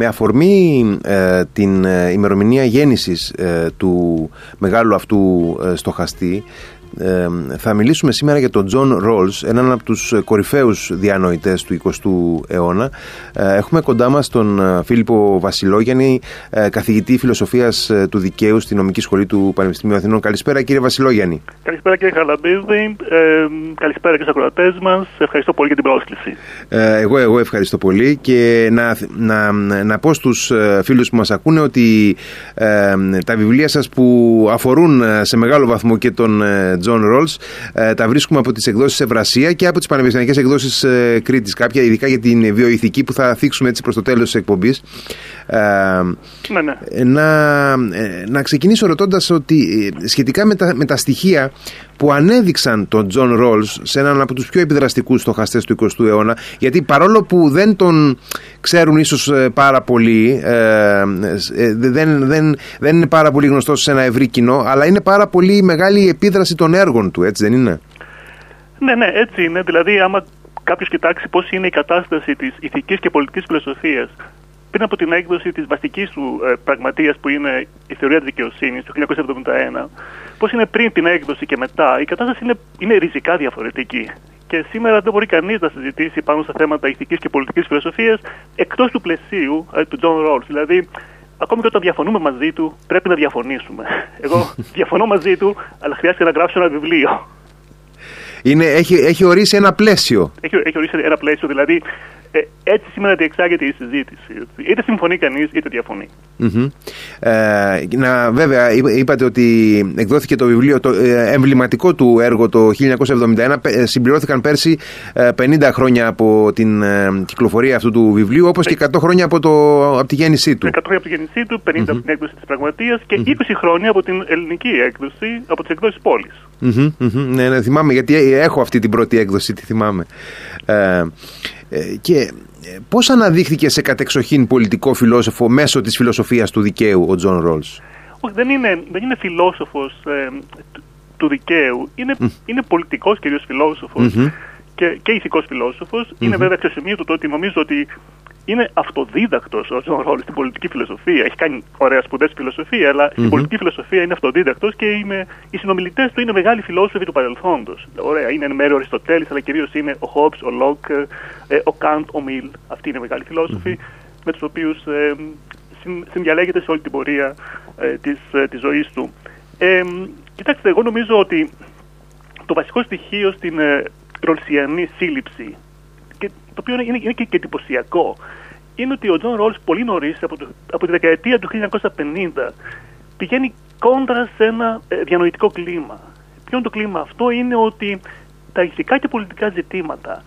Με αφορμή την ημερομηνία γέννησης του μεγάλου αυτού στοχαστή, θα μιλήσουμε σήμερα για τον Τζον Ρόλς, έναν από τους κορυφαίους διανοητές του 20ου αιώνα. Ε, έχουμε κοντά μας τον ε, Φίλιππο Βασιλόγιαννη, ε, καθηγητή φιλοσοφίας του δικαίου στη νομική σχολή του Πανεπιστημίου Αθηνών. Καλησπέρα κύριε Βασιλόγιαννη. Καλησπέρα κύριε Χαραλαμπίδη, ε, καλησπέρα και στους ακροατές μας. Ευχαριστώ πολύ για την πρόσκληση. εγώ, εγώ ευχαριστώ πολύ και να, να, να πω στους φίλους που μας ακούνε ότι τα βιβλία σας που αφορούν σε μεγάλο βαθμό και τον John Rolls. Ε, τα βρίσκουμε από τις εκδόσεις Ευρασία και από τις πανεπιστημιακές εκδόσεις ε, Κρήτης. Κάποια ειδικά για την βιοειθική που θα θίξουμε έτσι προς το τέλος της εκπομπής. Ε, ναι, ναι. Να, ε, να ξεκινήσω ρωτώντας ότι ε, σχετικά με τα, με τα στοιχεία που ανέδειξαν τον Τζον Ρόλς σε έναν από τους πιο επιδραστικούς στοχαστές του 20ου αιώνα γιατί παρόλο που δεν τον ξέρουν ίσως πάρα πολύ ε, δεν, δεν, δεν είναι πάρα πολύ γνωστός σε ένα ευρύ κοινό αλλά είναι πάρα πολύ μεγάλη η επίδραση των έργων του έτσι δεν είναι; Ναι ναι έτσι είναι. Δηλαδή άμα κάποιος κοιτάξει πώς είναι η κατάσταση της ηθικής και πολιτικής φιλοσοφίας πριν από την έκδοση της βασικής του ε, πραγματείας που είναι η θεωρία της δικαιοσύνης το 1971, πώς είναι πριν την έκδοση και μετά, η κατάσταση είναι, είναι ριζικά διαφορετική. Και σήμερα δεν μπορεί κανείς να συζητήσει πάνω στα θέματα ηθικής και πολιτικής φιλοσοφίας εκτός του πλαισίου ε, του John Rawls. Δηλαδή, ακόμη και όταν διαφωνούμε μαζί του, πρέπει να διαφωνήσουμε. Εγώ διαφωνώ μαζί του, αλλά χρειάζεται να γράψω ένα βιβλίο. Είναι, έχει, έχει ορίσει ένα πλαίσιο. Έχει, έχει ορίσει ένα πλαίσιο, δηλαδή ε, έτσι σήμερα διεξάγεται η συζήτηση. Είτε συμφωνεί κανείς είτε διαφωνεί. Ε, να, βέβαια, είπατε ότι εκδόθηκε το βιβλίο, το ε, εμβληματικό του έργο το 1971. Ε, συμπληρώθηκαν πέρσι 50 χρόνια από την κυκλοφορία αυτού του βιβλίου, όπως και 100 χρόνια από, το, από τη γέννησή του. 100 χρόνια από τη γέννησή του, 50 από την έκδοση της πραγματείας και 20 χρόνια από την ελληνική έκδοση, από τις εκδόσεις πόλης. Ναι, ναι, θυμάμαι, γιατί έχω αυτή την πρώτη έκδοση, τη θυμάμαι. Ε, ε, και ε, πώς αναδείχθηκε σε κατεξοχήν πολιτικό φιλόσοφο μέσω της φιλοσοφίας του δικαίου ο Τζον Ρόλς; Όχι, δεν είναι, δεν είναι φιλόσοφος ε, του, δικαίου. Είναι, mm. είναι πολιτικός κυρίως και, και ηθικός Είναι βέβαια αξιοσημείωτο ότι νομίζω ότι είναι αυτοδίδακτος ο Τζον Ρόλ στην πολιτική φιλοσοφία. Έχει κάνει ωραία σπουδές στη φιλοσοφία, αλλά στην πολιτική φιλοσοφία είναι αυτοδίδακτος και είναι, οι συνομιλητές του είναι μεγάλοι φιλόσοφοι του παρελθόντος. Ωραία, είναι εν μέρει ο Αριστοτέλης, αλλά κυρίως είναι ο Χόμπς, ο Λοκ, ε, ο Καντ, ο Μιλ. Αυτοί είναι μεγάλοι φιλόσοφοι, με τους οποίους ε, συνδιαλέγεται σε όλη την πορεία ε, της, ε, της ζωής του. Ε, κοιτάξτε, εγώ νομίζω ότι το βασικό στοιχείο στην ε, ρολσιανή σύλληψη και το οποίο είναι, είναι, και, και εντυπωσιακό είναι ότι ο Τζον Ρόλς πολύ νωρίς, από, από τη δεκαετία του 1950, πηγαίνει κόντρα σε ένα ε, διανοητικό κλίμα. Ποιο είναι το κλίμα αυτό, είναι ότι τα ηθικά και πολιτικά ζητήματα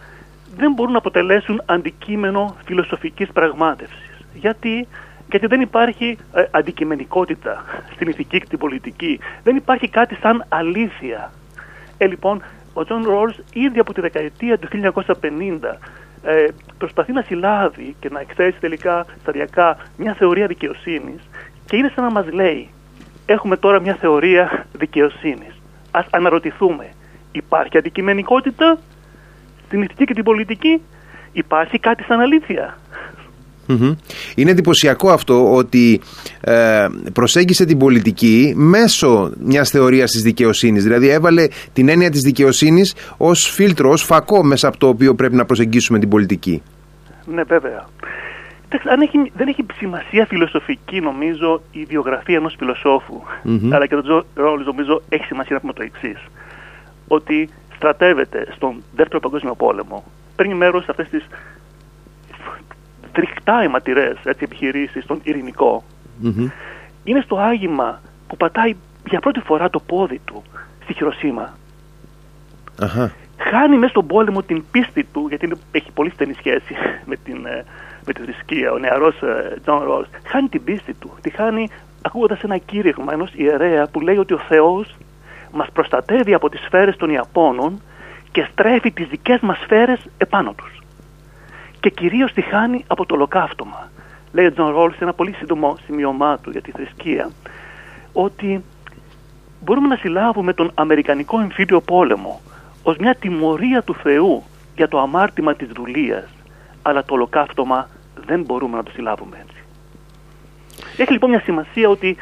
δεν μπορούν να αποτελέσουν αντικείμενο φιλοσοφικής πραγμάτευσης. Γιατί, γιατί δεν υπάρχει ε, αντικειμενικότητα στην ηθική και την πολιτική. Δεν υπάρχει κάτι σαν αλήθεια. Ε, λοιπόν, ο Τζον Ρόλς ήδη από τη δεκαετία του 1950 ε, προσπαθεί να συλλάβει και να εκθέσει τελικά σταδιακά μια θεωρία δικαιοσύνης και είναι σαν να μας λέει έχουμε τώρα μια θεωρία δικαιοσύνης. Ας αναρωτηθούμε, υπάρχει αντικειμενικότητα στην ηθική και την πολιτική, υπάρχει κάτι σαν αλήθεια. Είναι εντυπωσιακό αυτό ότι ε, προσέγγισε την πολιτική μέσω μιας θεωρίας της δικαιοσύνης. Δηλαδή έβαλε την έννοια της δικαιοσύνης ως φίλτρο, ως φακό μέσα από το οποίο πρέπει να προσεγγίσουμε την πολιτική. Ναι βέβαια. Αν έχει, δεν έχει σημασία φιλοσοφική νομίζω η βιογραφία ενός φιλοσόφου αλλά και το ρόλος νομίζω έχει σημασία να πούμε το εξής. Ότι στρατεύεται στον δεύτερο παγκόσμιο πόλεμο παίρνει μέρος σε αυτές τις τριχτά αιματηρέ επιχειρήσεις στον ειρηνικο είναι στο άγημα που πατάει για πρώτη φορά το πόδι του στη χειροσυμα Χάνει μέσα στον πόλεμο την πίστη του, γιατί έχει πολύ στενή σχέση με, την, ε, με τη θρησκεία. Ο νεαρός Τζον Ρόλ χάνει την πίστη του. Τη χάνει ακούγοντας ένα κήρυγμα ενός ιερέα που λέει ότι ο Θεός μας προστατεύει από τις σφαίρες των Ιαπώνων και στρέφει τις δικές μας σφαίρες επάνω τους και κυρίως τη χάνει από το ολοκαύτωμα. Λέει ο Τζον Ρόλ σε ένα πολύ σύντομο σημείωμά του για τη θρησκεία, ότι μπορούμε να συλλάβουμε τον Αμερικανικό εμφύλιο πόλεμο ως μια τιμωρία του Θεού για το αμάρτημα της δουλείας, αλλά το ολοκαύτωμα δεν μπορούμε να το συλλάβουμε έτσι. Έχει λοιπόν μια σημασία ότι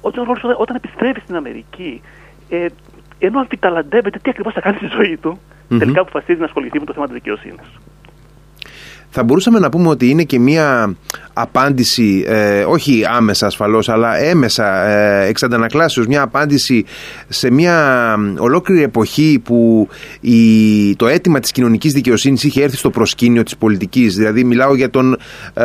ο Τζον Ρόλς όταν επιστρέφει στην Αμερική, ε, ενώ αμφιταλαντεύεται τι ακριβώς θα κάνει στη ζωή του, mm-hmm. τελικά αποφασίζει να ασχοληθεί με το θέμα της δικαιοσύνης θα μπορούσαμε να πούμε ότι είναι και μία απάντηση, ε, όχι άμεσα ασφαλώς, αλλά έμμεσα ε, εξ αντανακλάσεως, μια απάντηση σε μια ολόκληρη εποχή που η, το αίτημα της κοινωνικής δικαιοσύνης είχε έρθει στο προσκήνιο της πολιτικής. Δηλαδή μιλάω για τον ε,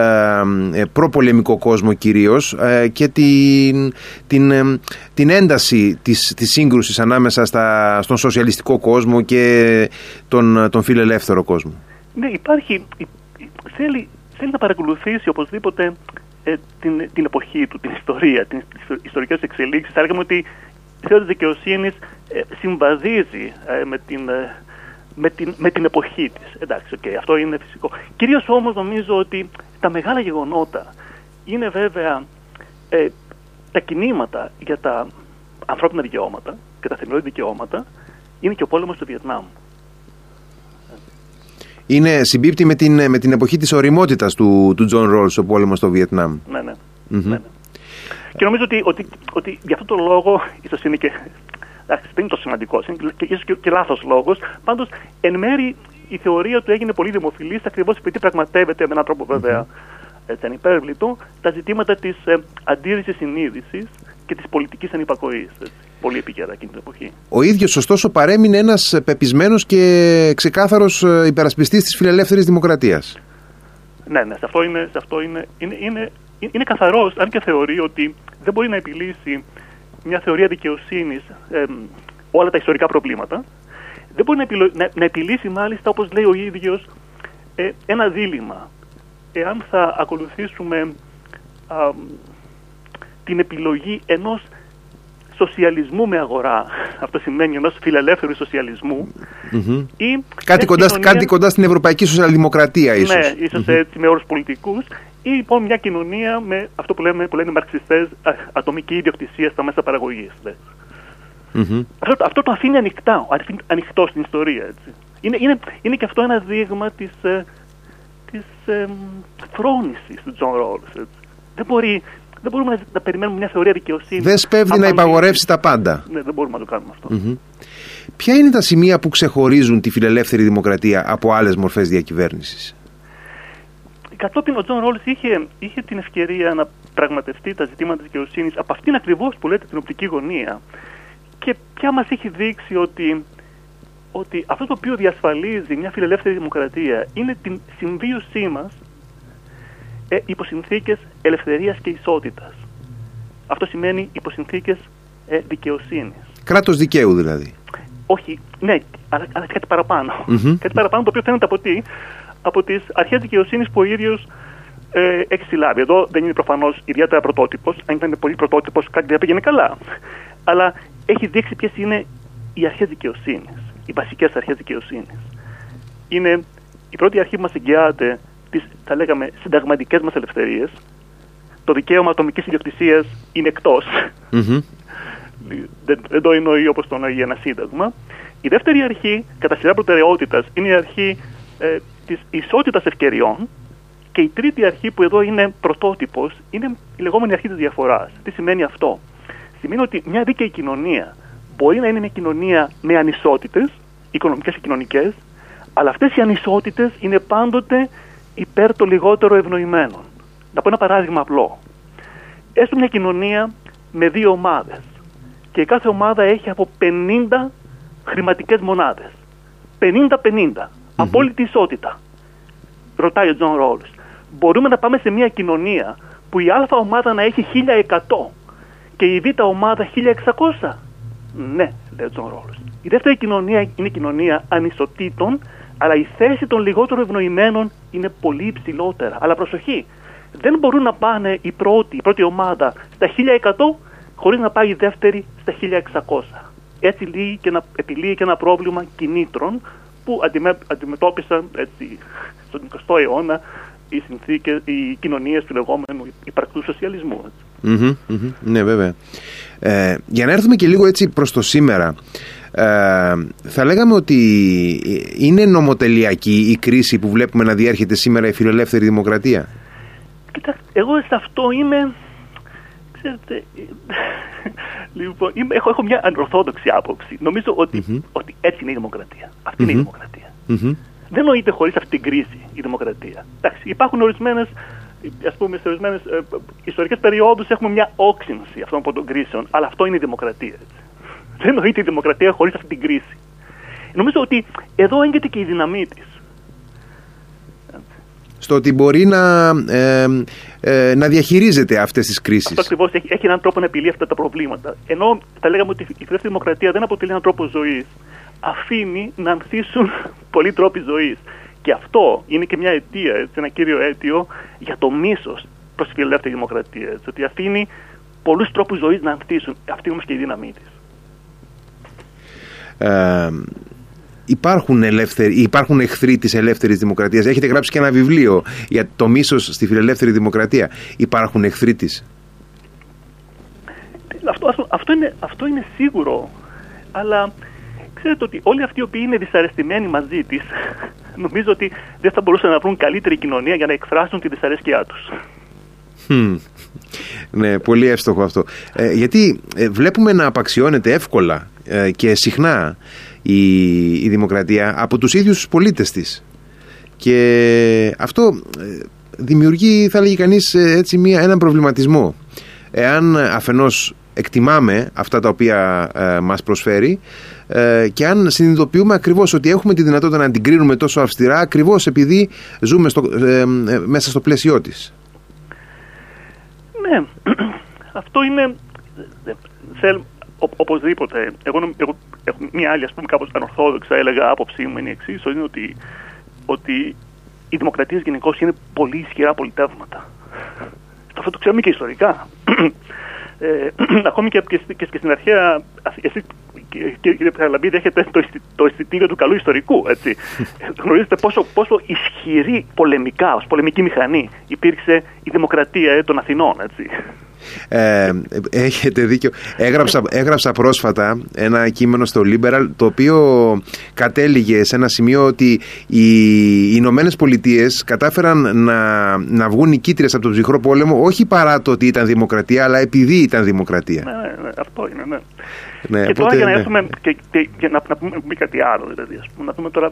ε προπολεμικό κόσμο κυρίως ε, και την, την, ε, την ένταση της, της σύγκρουσης ανάμεσα στα, στον σοσιαλιστικό κόσμο και τον, τον φιλελεύθερο κόσμο. Ναι, υπάρχει, θέλει, θέλει να παρακολουθήσει οπωσδήποτε ε, την, την εποχή του, την ιστορία, τι ιστορικές εξελίξεις. Θα λέγαμε ότι η θεωρία της δικαιοσύνης ε, συμβαδίζει ε, με, την, με, την, με την εποχή της. Εντάξει, okay, αυτό είναι φυσικό. Κυρίως όμως νομίζω ότι τα μεγάλα γεγονότα είναι βέβαια τα κινήματα για τα ανθρώπινα δικαιώματα και τα θεμελιώδη δικαιώματα είναι και ο πόλεμος του Βιετνάμ είναι, συμπίπτει με την, με την εποχή της ωριμότητας του, του Τζον Ρόλς ο πόλεμος στο Βιετνάμ. Ναι, ναι. ναι, ναι. Και νομίζω ότι, ότι, ότι για αυτόν τον λόγο, ίσως είναι και. Εντάξει, δεν είναι το σημαντικό, είναι και, ίσως και, και λάθος λόγος. Πάντως, εν μέρη η θεωρία του έγινε πολύ δημοφιλής ακριβώς επειδή πραγματεύεται με έναν τρόπο βέβαια mm-hmm. έτσι, ανυπέρβλητο τα ζητήματα της ε, αντίρρησης συνείδησης και της πολιτικής ανυπακοής πολύ επίκαιρα εκείνη την εποχή. Ο ίδιος, ωστόσο, παρέμεινε ένας πεπισμένος και ξεκάθαρος ε, υπερασπιστής της φιλελεύθερης δημοκρατίας. Ναι, ναι, σε αυτό είναι, σε αυτό είναι, είναι, είναι, είναι καθαρός, αν και θεωρεί ότι δεν μπορεί να επιλύσει μια θεωρία δικαιοσύνης ε, όλα τα ιστορικά προβλήματα. Δεν μπορεί να, να, επιλύσει, μάλιστα, όπως λέει ο ίδιος, ε, ένα δίλημα. Εάν θα ακολουθήσουμε την επιλογή ενός σοσιαλισμού με αγορά. Αυτό σημαίνει ενός φιλελεύθερου Ή κάτι, κοντά, κοινωνία... κάτι κοντά στην ευρωπαϊκή σοσιαλδημοκρατία, ίσως. Ναι, ίσως έτσι με όρους πολιτικούς. Ή λοιπόν μια κοινωνία με αυτό που, λέμε, που λένε οι μαρξιστές, ατομική ιδιοκτησία στα μέσα παραγωγής. Αυτό, αυτό το αφήνει ανοιχτά, ανοιχτό στην ιστορία. Έτσι. Είναι, είναι, είναι και αυτό ένα δείγμα της ε, της, ε, φρόνησης του Τζον Ρόλς. Δεν μπορεί δεν μπορούμε να, περιμένουμε μια θεωρία δικαιοσύνης. Δεν σπεύδει να υπαγορεύσει τα πάντα. Ναι, δεν μπορούμε να το κάνουμε αυτό. Ποια είναι τα σημεία που ξεχωρίζουν τη φιλελεύθερη δημοκρατία από άλλες μορφές διακυβέρνησης; Κατόπιν ο Τζον Ρόλς είχε, είχε την ευκαιρία να πραγματευτεί τα ζητήματα της δικαιοσύνης από αυτήν ακριβώς που λέτε την οπτική γωνία. Και πια μας έχει δείξει ότι, ότι αυτό το οποίο διασφαλίζει μια φιλελεύθερη δημοκρατία είναι την συμβίωσή μας ε, υπό συνθήκες ελευθερίας και ισότητας. Αυτό σημαίνει υπό συνθήκε ε, δικαιοσύνης. Κράτος δικαίου δηλαδή. Όχι, ναι, αλλά, αλλά κάτι παραπάνω. Mm-hmm. Κάτι παραπάνω το οποίο φαίνεται από τι, από τις αρχές δικαιοσύνης που ο ίδιος ε, έχει συλλάβει. Εδώ δεν είναι προφανώς ιδιαίτερα πρωτότυπος. Αν ήταν πολύ πρωτότυπος, κάτι δεν πήγαινε καλά. Αλλά έχει δείξει ποιες είναι οι αρχές δικαιοσύνης, οι βασικές αρχές δικαιοσύνης. Είναι η πρώτη αρχή που μας εγγυάται τις, θα λέγαμε, συνταγματικές μας ελευθερίες. Το δικαίωμα ατομικής ιδιοκτησίας είναι εκτός. Mm-hmm. δεν, δεν το εννοεί όπως το εννοεί ένα σύνταγμα. Η δεύτερη αρχή, κατά σειρά προτεραιότητας, είναι η αρχή ε, της ισότητας ευκαιριών. Και η τρίτη αρχή που εδώ είναι πρωτότυπος είναι η λεγόμενη αρχή της διαφοράς. Τι σημαίνει αυτό; Σημαίνει ότι μια δίκαιη κοινωνία μπορεί να είναι μια κοινωνία με ανισότητες, οικονομικές και κοινωνικές, αλλά αυτές οι ανισότητες είναι πάντοτε υπέρ των λιγότερο ευνοημένων. Να πω ένα παράδειγμα απλό. Έστω μια κοινωνία με δύο ομάδες και η κάθε ομάδα έχει από 50 χρηματικές μονάδες. 50-50. Απόλυτη ισότητα. Ρωτάει ο Τζον Ρόλς. Μπορούμε να πάμε σε μια κοινωνία που η α ομάδα να έχει 1100 και η β ομάδα 1600. Ναι, λέει ο Τζον Ρόλς. Η δεύτερη κοινωνία είναι η κοινωνία ανισοτήτων αλλά η θέση των λιγότερων ευνοημένων είναι πολύ υψηλότερα. Αλλά προσοχή, δεν μπορούν να πάνε η πρώτη, η πρώτη ομάδα στα 1100 χωρίς να πάει η δεύτερη στα 1600. Έτσι λύει και να, επιλύει και ένα πρόβλημα κινήτρων που αντιμετώπισαν έτσι, στον 20ο αιώνα οι συνθήκες, οι κοινωνίες του λεγόμενου υπαρκτού σοσιαλισμού. ναι βέβαια. Ε, για να έρθουμε και λίγο έτσι προς το σήμερα, Ε, θα λέγαμε ότι είναι νομοτελειακή η κρίση που βλέπουμε να διέρχεται σήμερα η φιλελεύθερη δημοκρατία; Κοιτάξτε, εγώ σε αυτό είμαι... Ξέρετε, λοιπόν, είμαι, έχω, έχω μια ανορθόδοξη άποψη. Νομίζω ότι, ότι έτσι είναι η δημοκρατία. Αυτή είναι η δημοκρατία. Δεν νοείται χωρίς αυτή την κρίση η δημοκρατία. Εντάξει, υπάρχουν ορισμένες ας πούμε, σε ορισμένες ε, ιστορικές περιόδους έχουμε μια όξυνση αυτών των κρίσεων, αλλά αυτό είναι η δημοκρατία. Έτσι. Δεν νοείται η δημοκρατία χωρίς αυτή την κρίση. Νομίζω ότι εδώ έγκυται και η δύναμή της. Στο ότι μπορεί να, ε, ε, να διαχειρίζεται αυτές τις κρίσεις. Αυτό ακριβώς έχει, έχει έναν τρόπο να επιλύει αυτά τα προβλήματα. Ενώ θα λέγαμε ότι η φιλελεύθερη δημοκρατία δεν αποτελεί έναν τρόπο ζωής. Αφήνει να ανθίσουν πολλοί τρόποι ζωής. Και αυτό είναι και μια αιτία, έτσι, ένα κύριο αίτιο για το μίσος προς τη φιλελεύθερη δημοκρατία. Έτσι, ότι αφήνει πολλούς τρόπους ζωής να ανθίσουν. Αυτή όμως και η δύναμή της. Ε, υπάρχουν, ελεύθεροι, υπάρχουν εχθροί της ελεύθερης δημοκρατίας. Έχετε γράψει και ένα βιβλίο για το μίσος στη φιλελεύθερη δημοκρατία. Υπάρχουν εχθροί της. Αυτό, αυτό, αυτό, είναι, αυτό είναι σίγουρο. Αλλά ξέρετε ότι όλοι αυτοί οι οποίοι είναι δυσαρεστημένοι μαζί της, νομίζω ότι δεν θα μπορούσαν να βρουν καλύτερη κοινωνία για να εκφράσουν τη δυσαρέσκειά τους. Ναι, πολύ εύστοχο αυτό. Ε, γιατί ε, βλέπουμε να απαξιώνεται εύκολα ε, και συχνά η, η δημοκρατία από τους ίδιους τους πολίτες της. Και αυτό δημιουργεί, θα λέγει κανείς, έτσι, μια, έναν προβληματισμό. Εάν αφενός εκτιμάμε αυτά τα οποία ε, μας προσφέρει ε, και αν συνειδητοποιούμε ακριβώς ότι έχουμε τη δυνατότητα να την κρίνουμε τόσο αυστηρά ακριβώς επειδή ζούμε στο, ε, μέσα στο πλαίσιό της. Ναι, αυτό είναι θέλ, ο, οπωσδήποτε. Εγώ, εγώ έχω μια άλλη ας πούμε κάπως ανορθόδοξα έλεγα άποψή μου είναι η εξής, είναι ότι, ότι οι δημοκρατίες γενικώ είναι πολύ ισχυρά πολιτεύματα. Αυτό το ξέρουμε και ιστορικά ε, ακόμη και, και, και, και στην αρχαία, εσύ κύριε Παχαλαμπίδη έχετε το, το αισθητήριο του καλού ιστορικού, έτσι. Γνωρίζετε πόσο, πόσο ισχυρή πολεμικά, ως πολεμική μηχανή υπήρξε η δημοκρατία ε, των Αθηνών, έτσι. Ε, έχετε δίκιο. Έγραψα, έγραψα πρόσφατα ένα κείμενο στο Liberal το οποίο κατέληγε σε ένα σημείο ότι οι Ηνωμένες Πολιτείες κατάφεραν να, να βγουν νικήτριες από τον ψυχρό πόλεμο όχι παρά το ότι ήταν δημοκρατία, αλλά επειδή ήταν δημοκρατία. Ναι, ναι, ναι αυτό είναι, ναι. ναι και τώρα για να έρθουμε και, και, και να, να πούμε κάτι άλλο, δηλαδή, ας πούμε, να δούμε τώρα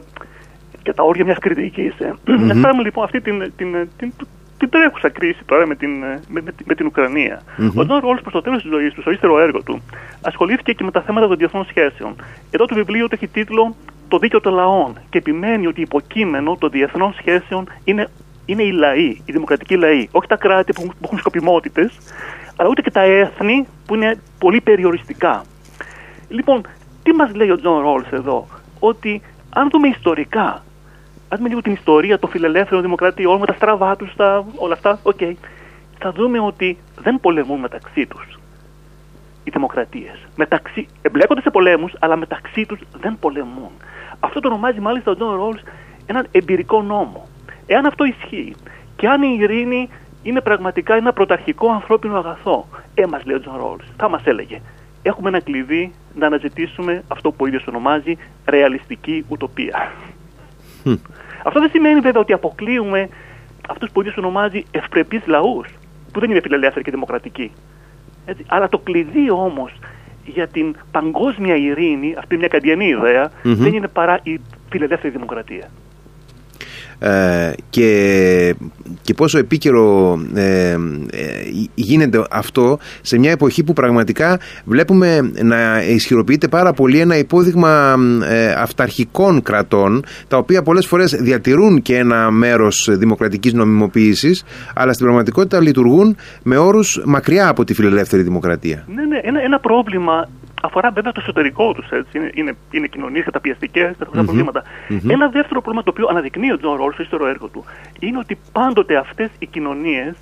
και τα όρια μιας κριτικής. Ε. Mm-hmm. Να λοιπόν αυτή την, την, την, την τρέχουσα κρίση τώρα με την, με, με, την Ουκρανία. Mm-hmm. Ο Τζον Ρόλς προς το τέλος της ζωής του, στο ύστερο έργο του, ασχολήθηκε και με τα θέματα των διεθνών σχέσεων. Εδώ το βιβλίο του έχει τίτλο Το δίκαιο των λαών και επιμένει ότι υποκείμενο των διεθνών σχέσεων είναι, είναι οι λαοί, οι δημοκρατικοί λαοί. Όχι τα κράτη που, που έχουν σκοπιμότητες, αλλά ούτε και τα έθνη που είναι πολύ περιοριστικά. Λοιπόν, τι μας λέει ο Τζον Ρόλς εδώ, ότι αν δούμε ιστορικά Ας δούμε λίγο την ιστορία των φιλελεύθερων δημοκρατιών με τα στραβά τους, όλα αυτά. Οκέι. Okay. Θα δούμε ότι δεν πολεμούν μεταξύ τους οι δημοκρατίες. Μεταξύ... Εμπλέκονται σε πολέμους, αλλά μεταξύ τους δεν πολεμούν. Αυτό το ονομάζει μάλιστα ο Τζον Ρόλς έναν εμπειρικό νόμο. Εάν αυτό ισχύει και αν η ειρήνη είναι πραγματικά ένα πρωταρχικό ανθρώπινο αγαθό, ε, μας λέει ο Τζον Ρόλς, θα μας έλεγε. Έχουμε ένα κλειδί να αναζητήσουμε αυτό που ο ίδιος ονομάζει ρεαλιστική ουτοπία. Αυτό δεν σημαίνει βέβαια ότι αποκλείουμε αυτούς που ίδιος ονομάζει ευπρεπείς λαούς, που δεν είναι φιλελεύθεροι και δημοκρατικοί. Έτσι. Αλλά το κλειδί όμως για την παγκόσμια ειρήνη, αυτή είναι μια καντιανή δεν είναι παρά η φιλελεύθερη δημοκρατία. Ε, και, και πόσο επίκαιρο ε, ε, γίνεται αυτό σε μια εποχή που πραγματικά βλέπουμε να ισχυροποιείται πάρα πολύ ένα υπόδειγμα αυταρχικών κρατών τα οποία πολλές φορές διατηρούν και ένα μέρος δημοκρατικής νομιμοποίησης αλλά στην πραγματικότητα λειτουργούν με όρους μακριά από τη φιλελεύθερη δημοκρατία. Ναι, ναι, ένα, ένα πρόβλημα αφορά βέβαια το εσωτερικό τους. Είναι, είναι, είναι κοινωνίες καταπιεστικές, τα προβλήματα Ένα δεύτερο πρόβλημα το οποίο αναδεικνύει ο Τζον Ρόλς στο ύστερο έργο του είναι ότι πάντοτε αυτές οι κοινωνίες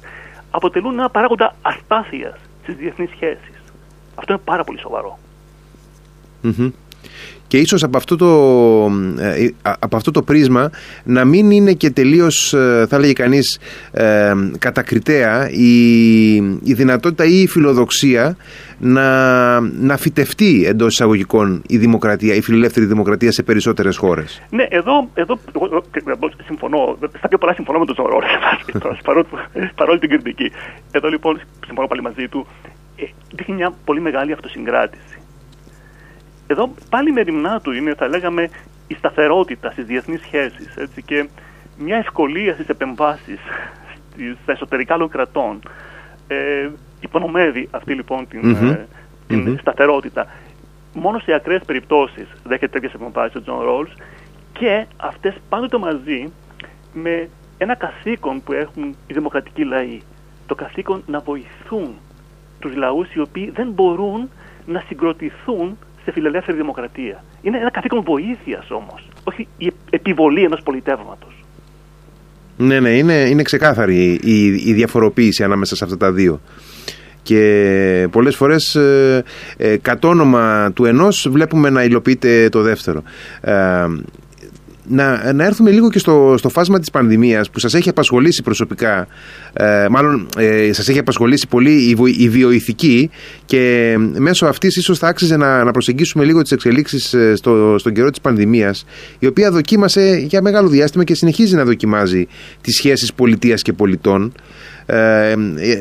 αποτελούν ένα παράγοντα αστάθειας στις διεθνείς σχέσεις. Αυτό είναι πάρα πολύ και ίσως από αυτό, το, ε, από αυτό το πρίσμα να μην είναι και τελείως ε, θα έλεγε κανείς ε, κατακριτέα η, η δυνατότητα ή η φιλοδοξία να, να φυτευτεί εντός εισαγωγικών η δημοκρατία, η φιλελεύθερη δημοκρατία σε περισσότερες χώρες. Ναι, εδώ, εδώ εγώ, συμφωνώ. Στα πιο πολλά συμφωνώ με τον Ζωρό, παρόλη την κριτική. Εδώ λοιπόν συμφωνώ πάλι μαζί του. Δείχνει μια πολύ μεγάλη αυτοσυγκράτηση. Εδώ πάλι μεριμνά του είναι, θα λέγαμε, η σταθερότητα στις διεθνείς σχέσεις και μια ευκολία στις επεμβάσεις στα εσωτερικά άλλων κρατών. Ε, υπονομεύει αυτή λοιπόν την, mm την σταθερότητα. Μόνο σε ακραίες περιπτώσεις δέχεται τέτοιες επεμβάσεις ο Τζον Ρόλς και αυτές πάντοτε μαζί με ένα καθήκον που έχουν οι δημοκρατικοί λαοί. Το καθήκον να βοηθούν τους λαούς οι οποίοι δεν μπορούν να συγκροτηθούν σε φιλελεύθερη δημοκρατία. Είναι ένα καθήκον βοήθειας όμως, όχι η επιβολή ενός πολιτεύματος. Ναι, ναι, είναι, είναι ξεκάθαρη η, η διαφοροποίηση ανάμεσα σε αυτά τα δύο. Και πολλές φορές ε, ε, κατ' όνομα του ενός βλέπουμε να υλοποιείται το δεύτερο. Ε, να, να έρθουμε λίγο και στο, στο φάσμα της πανδημίας που σας έχει απασχολήσει προσωπικά ε, μάλλον ε, σας έχει απασχολήσει πολύ η, η βιοηθική και μέσω αυτής ίσως θα άξιζε να, να προσεγγίσουμε λίγο τις εξελίξεις ε, στο, στον καιρό της πανδημίας η οποία δοκίμασε για μεγάλο διάστημα και συνεχίζει να δοκιμάζει τις σχέσεις πολιτείας και πολιτών. Ε,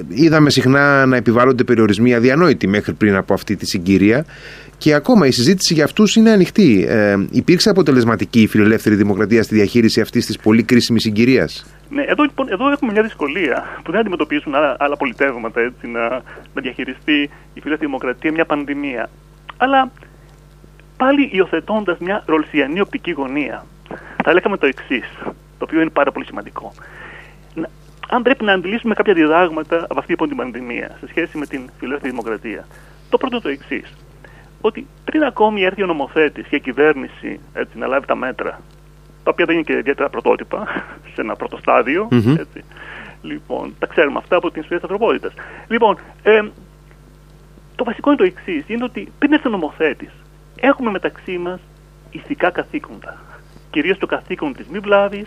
είδαμε συχνά να επιβάλλονται περιορισμοί αδιανόητοι μέχρι πριν από αυτή τη συγκυρία και ακόμα η συζήτηση για αυτούς είναι ανοιχτή. Ε, υπήρξε αποτελεσματική η φιλελεύθερη δημοκρατία στη διαχείριση αυτής της πολύ κρίσιμης συγκυρίας; Ναι, εδώ, λοιπόν, εδώ έχουμε μια δυσκολία που δεν αντιμετωπίσουν άλλα, άλλα πολιτεύματα έτσι, να, να διαχειριστεί η φιλελεύθερη δημοκρατία μια πανδημία. Αλλά πάλι υιοθετώντας μια ρολσιανή οπτική γωνία, θα λέγαμε το εξής, το οποίο είναι πάρα πολύ σημαντικό. αν πρέπει να αντιλήσουμε κάποια διδάγματα από αυτή λοιπόν, την πανδημία σε σχέση με την φιλελεύθερη δημοκρατία, το πρώτο είναι το εξής ότι πριν ακόμη έρθει ο νομοθέτης και η κυβέρνηση έτσι, να λάβει τα μέτρα, τα οποία δεν είναι και ιδιαίτερα πρωτότυπα, σε ένα πρώτο έτσι, λοιπόν, τα ξέρουμε αυτά από την ιστορία της ανθρωπότητας. Λοιπόν, ε, το βασικό είναι το εξής: είναι ότι πριν έρθει ο νομοθέτης, έχουμε μεταξύ μας ηθικά καθήκοντα. Κυρίως το καθήκον της μη βλάβης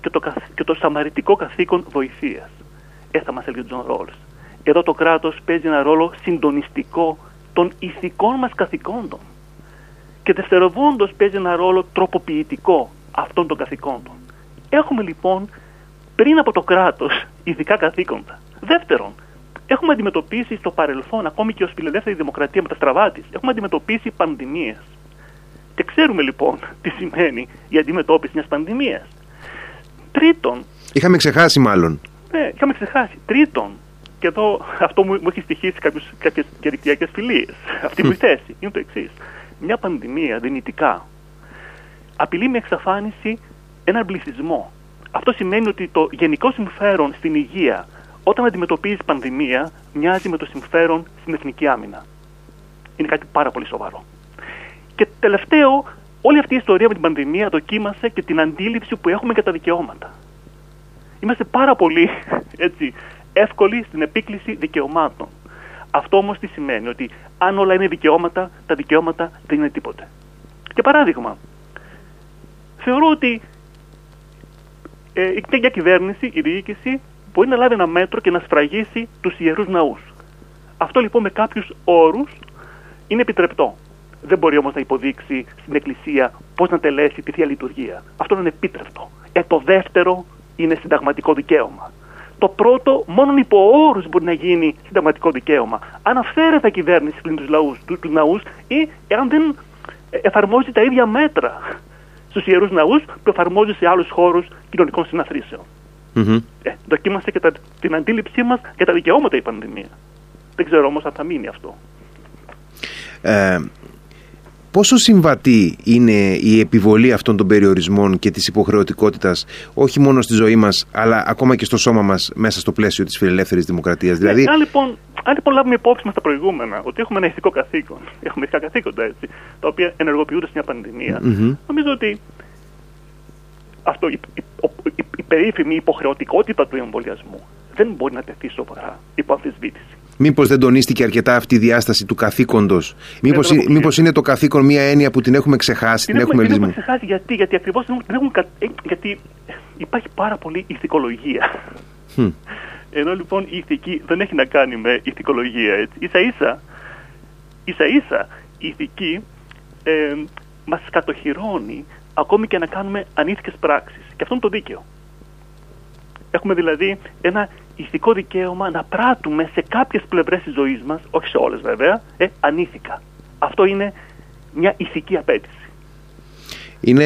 και το, και το σαμαριτικό καθήκον βοηθείας. Έτσι θα μας έλεγε ο Τζον Ρόλς. Εδώ το κράτος παίζει ένα ρόλο συντονιστικό των ηθικών μας καθηκόντων. Και δευτεροβόντως παίζει ένα ρόλο τροποποιητικό αυτών των καθηκόντων. Έχουμε λοιπόν πριν από το κράτος ηθικά καθήκοντα. Δεύτερον, έχουμε αντιμετωπίσει στο παρελθόν, ακόμη και ως φιλελεύθερη δημοκρατία με τα στραβά της, έχουμε αντιμετωπίσει πανδημίες. Και ξέρουμε λοιπόν τι σημαίνει η αντιμετώπιση μιας πανδημίας. Τρίτον... Είχαμε ξεχάσει μάλλον. Ναι, είχαμε ξεχάσει. Τρίτον, και εδώ αυτό μου, μου έχει στοιχήσει κάποιες διαδικτυακέ φιλίες. Αυτή μου η θέση είναι το εξής. Μια πανδημία δυνητικά απειλεί με εξαφάνιση έναν πληθυσμό. Αυτό σημαίνει ότι το γενικό συμφέρον στην υγεία όταν αντιμετωπίζεις πανδημία μοιάζει με το συμφέρον στην εθνική άμυνα. Είναι κάτι πάρα πολύ σοβαρό. Και τελευταίο, όλη αυτή η ιστορία με την πανδημία δοκίμασε και την αντίληψη που έχουμε για τα δικαιώματα. Είμαστε πάρα πολύ έτσι, εύκολη στην επίκληση δικαιωμάτων. Αυτό όμως τι σημαίνει, ότι αν όλα είναι δικαιώματα, τα δικαιώματα δεν είναι τίποτε. Και παράδειγμα, θεωρώ ότι ε, μια κυβέρνηση, η διοίκηση, μπορεί να λάβει ένα μέτρο και να σφραγίσει τους ιερούς ναούς. Αυτό λοιπόν με κάποιους όρους είναι επιτρεπτό. Δεν μπορεί όμως να υποδείξει στην Εκκλησία πώς να τελέσει τη Θεία Λειτουργία. Αυτό είναι επίτρεπτο. Ε, το δεύτερο είναι συνταγματικό δικαίωμα. Το πρώτο, μόνο υπό όρους μπορεί να γίνει συνταγματικό δικαίωμα. Αν αυθαίρετα κυβέρνηση πλην τους λαούς του, τους ναούς ή εάν δεν εφαρμόζει τα ίδια μέτρα στους ιερούς ναούς που εφαρμόζει σε άλλους χώρους κοινωνικών συναθρήσεων. Mm-hmm. Ε, δοκίμασε και τα, την αντίληψή μας για τα δικαιώματα η πανδημία. Δεν ξέρω όμως αν θα μείνει αυτό. Ε, Πόσο συμβατή είναι η επιβολή αυτών των περιορισμών και της υποχρεωτικότητας όχι μόνο στη ζωή μας αλλά ακόμα και στο σώμα μας μέσα στο πλαίσιο της φιλελεύθερης δημοκρατίας; Ναι, δηλαδή... αν, λοιπόν, αν λοιπόν λάβουμε υπόψη μας τα προηγούμενα ότι έχουμε ένα ηθικό καθήκον, έχουμε ηθικά καθήκοντα έτσι, τα οποία ενεργοποιούνται σε μια πανδημία, mm-hmm. νομίζω ότι αυτό, η, η, η, η περίφημη υποχρεωτικότητα του εμβολιασμού δεν μπορεί να τεθεί σοβαρά υπό αμφισβήτηση. Μήπως δεν τονίστηκε αρκετά αυτή η διάσταση του καθήκοντος; Μήπως μήπως είναι το καθήκον μια έννοια που την έχουμε ξεχάσει, την, την έχουμε, έχουμε ξεχάσει γιατί, γιατί ακριβώς δεν έχουν. Ε, γιατί υπάρχει πάρα πολύ ηθικολογία. Hm. Ενώ λοιπόν η ηθική δεν έχει να κάνει με ηθικολογία. Έτσι. Ίσα ίσα, ίσα, ίσα η ηθική ε, μας κατοχυρώνει ακόμη και να κάνουμε ανήθικες πράξεις. Και αυτό είναι το δίκαιο. Έχουμε δηλαδή ένα ηθικό δικαίωμα να πράττουμε σε κάποιες πλευρές της ζωής μας, όχι σε όλες βέβαια, ε, ανήθικα. Αυτό είναι μια ηθική απέτηση. Είναι,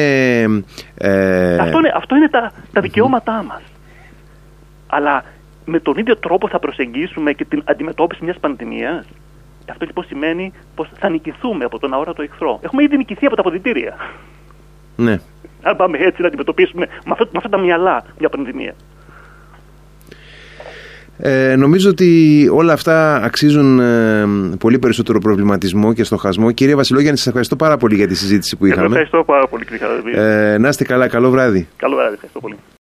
ε... Αυτό είναι, αυτό είναι τα, τα δικαιώματά μας. Αλλά με τον ίδιο τρόπο θα προσεγγίσουμε και την αντιμετώπιση μιας πανδημίας. Αυτό λοιπόν σημαίνει πως θα νικηθούμε από τον αόρατο εχθρό. Έχουμε ήδη νικηθεί από τα αποδητήρια. Ναι. Αν πάμε έτσι να αντιμετωπίσουμε με, αυτό, με αυτά τα μυαλά μια πανδημία. Ε, νομίζω ότι όλα αυτά αξίζουν ε, πολύ περισσότερο προβληματισμό και στοχασμό. Κύριε Βασιλόγιαννη, σας ευχαριστώ πάρα πολύ για τη συζήτηση που είχαμε. Ευχαριστώ πάρα πολύ, κύριε ε, Να είστε καλά, καλό βράδυ. Καλό βράδυ, ευχαριστώ πολύ.